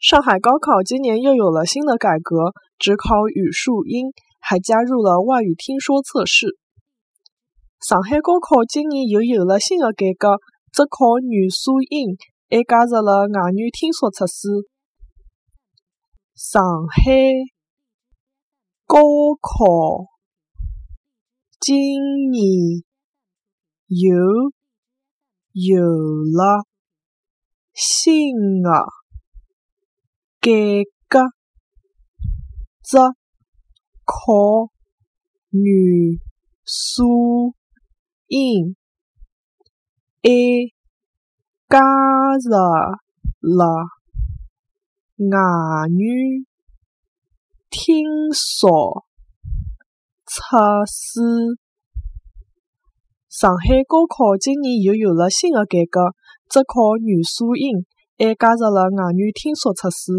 上海高考今年又有了新的改革，只考语数英，还加入了外语听说测试。上海高考今年又有了新的改革，只考语数英，还加入了外语听说测试。上海高考今年又有了新的。改革只考语数英，还加入了外语听说测试。上海高考今年又有了新的改革，只考语数英。还加入了外语听说测试。